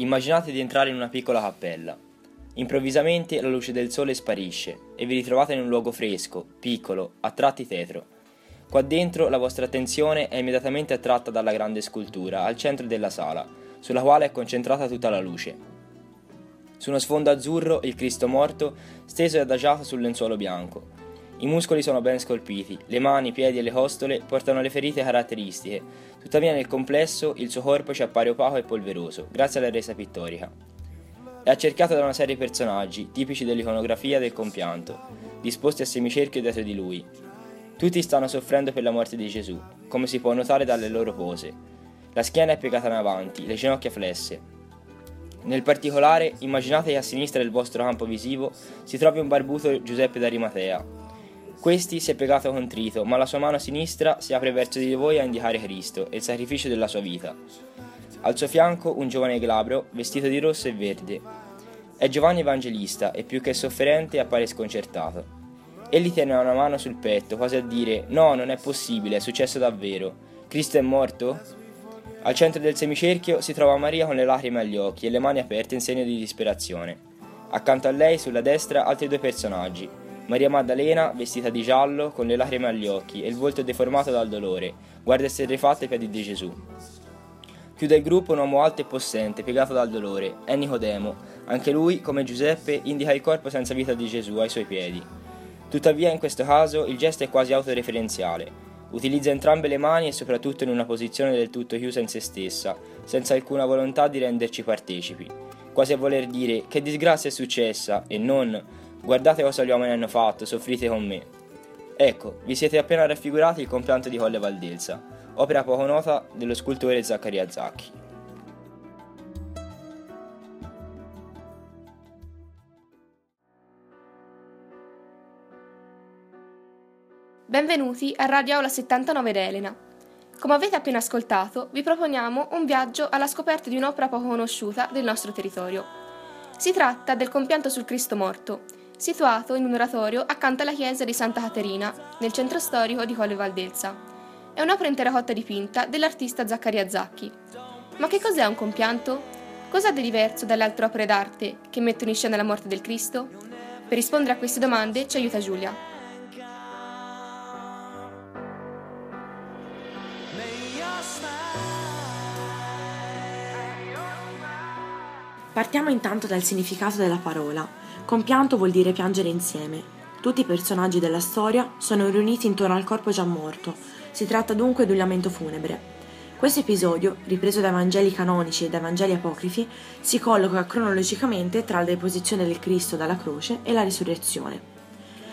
Immaginate di entrare in una piccola cappella. Improvvisamente la luce del sole sparisce e vi ritrovate in un luogo fresco, piccolo, a tratti tetro. Qua dentro la vostra attenzione è immediatamente attratta dalla grande scultura al centro della sala, sulla quale è concentrata tutta la luce. Su uno sfondo azzurro il Cristo morto steso e adagiato sul lenzuolo bianco. I muscoli sono ben scolpiti, le mani, i piedi e le costole portano le ferite caratteristiche, tuttavia nel complesso il suo corpo ci appare opaco e polveroso, grazie alla resa pittorica. È accerchiato da una serie di personaggi, tipici dell'iconografia del compianto, disposti a semicerchio dietro di lui. Tutti stanno soffrendo per la morte di Gesù, come si può notare dalle loro pose. La schiena è piegata in avanti, le ginocchia flesse. Nel particolare, immaginate che a sinistra del vostro campo visivo si trovi un barbuto Giuseppe d'Arimatea, questi si è piegato contrito, ma la sua mano sinistra si apre verso di voi a indicare Cristo e il sacrificio della sua vita. Al suo fianco un giovane glabro, vestito di rosso e verde. È Giovanni Evangelista e più che sofferente appare sconcertato. Egli tiene una mano sul petto, quasi a dire: No, non è possibile, è successo davvero. Cristo è morto? Al centro del semicerchio si trova Maria con le lacrime agli occhi e le mani aperte in segno di disperazione. Accanto a lei, sulla destra, altri due personaggi, Maria Maddalena, vestita di giallo, con le lacrime agli occhi e il volto deformato dal dolore, guarda esterrefatta ai piedi di Gesù. Chiude il gruppo un uomo alto e possente, piegato dal dolore, è Nicodemo. Anche lui, come Giuseppe, indica il corpo senza vita di Gesù ai suoi piedi. Tuttavia, in questo caso, il gesto è quasi autoreferenziale. Utilizza entrambe le mani e soprattutto in una posizione del tutto chiusa in se stessa, senza alcuna volontà di renderci partecipi. Quasi a voler dire che disgrazia è successa e non Guardate cosa gli uomini hanno fatto, soffrite con me. Ecco, vi siete appena raffigurati il compianto di Colle Valdelsa, opera poco nota dello scultore Zaccaria Zacchi. Benvenuti a Radio Aula 79 d'Elena. Come avete appena ascoltato, vi proponiamo un viaggio alla scoperta di un'opera poco conosciuta del nostro territorio. Si tratta del compianto sul Cristo morto, situato in un oratorio accanto alla chiesa di Santa Caterina, nel centro storico di Colle Valdelsa. È un'opera in terracotta dipinta dell'artista Zaccaria Zacchi. Ma che cos'è un compianto? Cos'ha di diverso dalle altre opere d'arte che mettono in scena la morte del Cristo? Per rispondere a queste domande ci aiuta Giulia. Partiamo intanto dal significato della parola. Compianto vuol dire piangere insieme. Tutti i personaggi della storia sono riuniti intorno al corpo già morto. Si tratta dunque di un lamento funebre. Questo episodio, ripreso dai Vangeli canonici e dai Vangeli apocrifi, si colloca cronologicamente tra la deposizione del Cristo dalla croce e la risurrezione.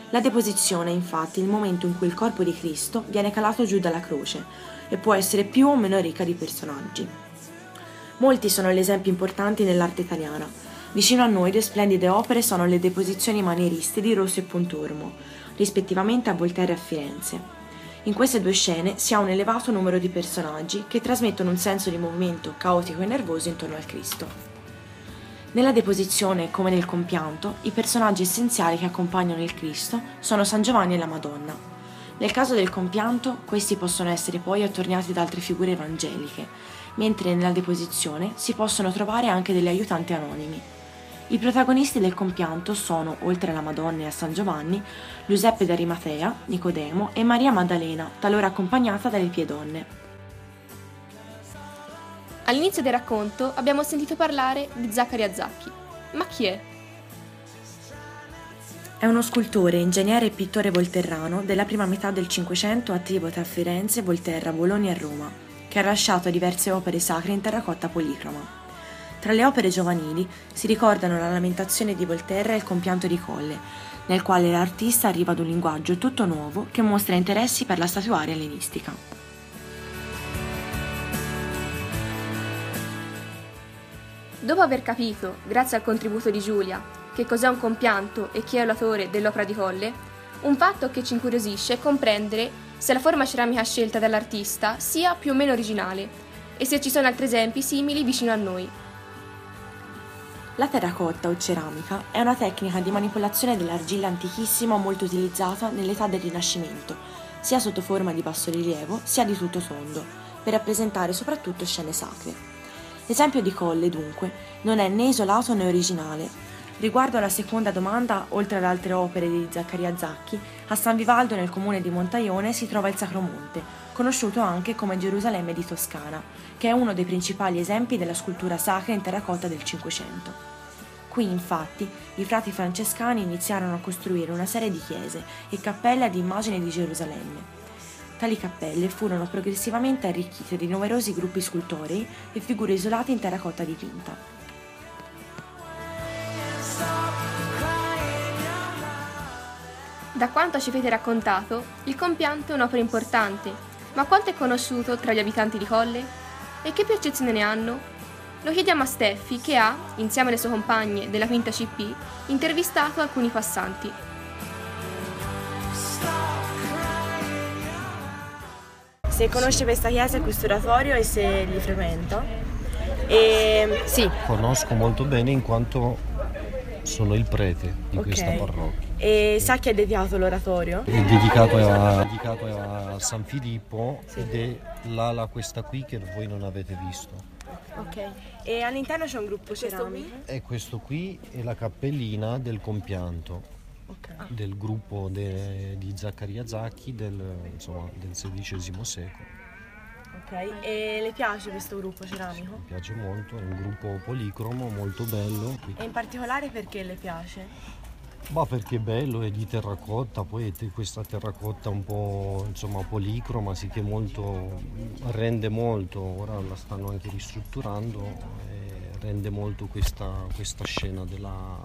La deposizione è infatti il momento in cui il corpo di Cristo viene calato giù dalla croce e può essere più o meno ricca di personaggi. Molti sono gli esempi importanti nell'arte italiana, Vicino a noi due splendide opere sono le deposizioni manieriste di Rosso e Pontormo, rispettivamente a Volterra e a Firenze. In queste due scene si ha un elevato numero di personaggi che trasmettono un senso di movimento caotico e nervoso intorno al Cristo. Nella deposizione, come nel compianto, i personaggi essenziali che accompagnano il Cristo sono San Giovanni e la Madonna. Nel caso del compianto, questi possono essere poi attorniati da altre figure evangeliche, mentre nella deposizione si possono trovare anche degli aiutanti anonimi. I protagonisti del compianto sono, oltre alla Madonna e a San Giovanni, Giuseppe d'Arimatea, Nicodemo e Maria Maddalena, talora accompagnata dalle piedonne. All'inizio del racconto abbiamo sentito parlare di Zaccaria Zacchi. Ma chi è? È uno scultore, ingegnere e pittore volterrano della prima metà del Cinquecento attivo tra Firenze, Volterra, Bologna e Roma, che ha lasciato diverse opere sacre in terracotta policroma. Tra le opere giovanili si ricordano la lamentazione di Volterra e il compianto di Colle, nel quale l'artista arriva ad un linguaggio tutto nuovo che mostra interessi per la statuaria ellenistica. Dopo aver capito, grazie al contributo di Giulia, che cos'è un compianto e chi è l'autore dell'opera di Colle, un fatto che ci incuriosisce è comprendere se la forma ceramica scelta dall'artista sia più o meno originale e se ci sono altri esempi simili vicino a noi. La terracotta o ceramica è una tecnica di manipolazione dell'argilla antichissima molto utilizzata nell'età del Rinascimento, sia sotto forma di bassorilievo sia di tutto tondo, per rappresentare soprattutto scene sacre. L'esempio di Colle, dunque, non è né isolato né originale. Riguardo alla seconda domanda, oltre ad altre opere di Zaccaria Zacchi, a San Vivaldo nel comune di Montaione si trova il Sacro Monte, conosciuto anche come Gerusalemme di Toscana, che è uno dei principali esempi della scultura sacra in terracotta del Cinquecento. Qui infatti i frati francescani iniziarono a costruire una serie di chiese e cappelle ad immagine di Gerusalemme. Tali cappelle furono progressivamente arricchite di numerosi gruppi scultorei e figure isolate in terracotta dipinta. Da quanto ci avete raccontato, il compianto è un'opera importante, ma quanto è conosciuto tra gli abitanti di Colle? E che percezione ne hanno? Lo chiediamo a Steffi che ha, insieme alle sue compagne della quinta CP, intervistato alcuni passanti. Se conosce questa chiesa e questo oratorio e se li frequenta? E... Sì. Conosco molto bene in quanto sono il prete di okay. questa parrocchia. E sa chi è dedicato l'oratorio? È dedicato a, dedicato a San Filippo sì. ed è l'ala questa qui che voi non avete visto. Ok, e all'interno c'è un gruppo ceramico? E questo qui è la cappellina del compianto okay. del gruppo de, di Zaccaria Zacchi del, insomma, del XVI secolo. Ok, e le piace questo gruppo ceramico? Mi piace molto, è un gruppo policromo molto bello. E in particolare perché le piace? Ma perché è bello, è di terracotta, poi è questa terracotta un po' insomma policroma, sì che molto, rende molto, ora la stanno anche ristrutturando, rende molto questa, questa scena della,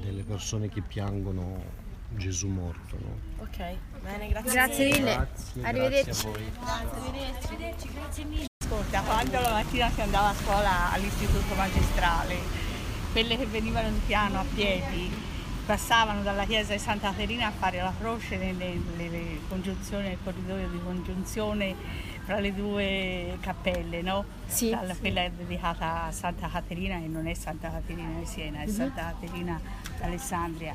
delle persone che piangono Gesù morto. No? Ok, bene, grazie. Grazie mille. Grazie, Arrivederci. Grazie a voi. Arrivederci. Arrivederci, grazie mille. Ascolta, quando la mattina si andava a scuola all'istituto magistrale, quelle che venivano in piano a piedi passavano dalla chiesa di Santa Caterina a fare la croce nelle, nelle congiunzioni, nel corridoio di congiunzione fra le due cappelle, no? Sì, Dalla, sì. Quella è dedicata a Santa Caterina e non è Santa Caterina di Siena, è Mhm. Santa Caterina d'Alessandria.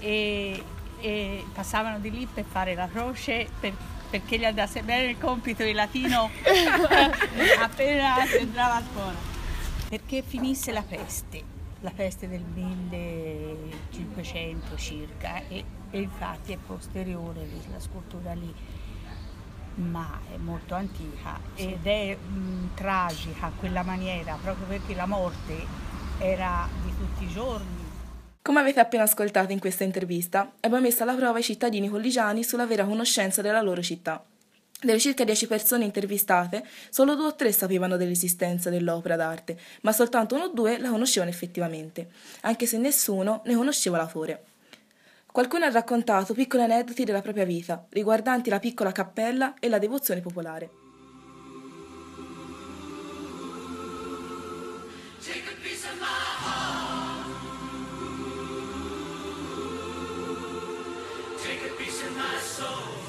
E, e passavano di lì per fare la croce per- perché gli andasse bene il compito di latino appena entrava a scuola. Perché finisse la peste la peste del 1500 circa e, e infatti è posteriore la scultura lì ma è molto antica ed è mh, tragica quella maniera proprio perché la morte era di tutti i giorni Come avete appena ascoltato in questa intervista, abbiamo messo alla prova i cittadini colligiani sulla vera conoscenza della loro città. Delle circa dieci persone intervistate, solo due o tre sapevano dell'esistenza dell'opera d'arte, ma soltanto uno o due la conoscevano effettivamente, anche se nessuno ne conosceva l'autore. Qualcuno ha raccontato piccoli aneddoti della propria vita, riguardanti la piccola cappella e la devozione popolare. Take a piece of my soul.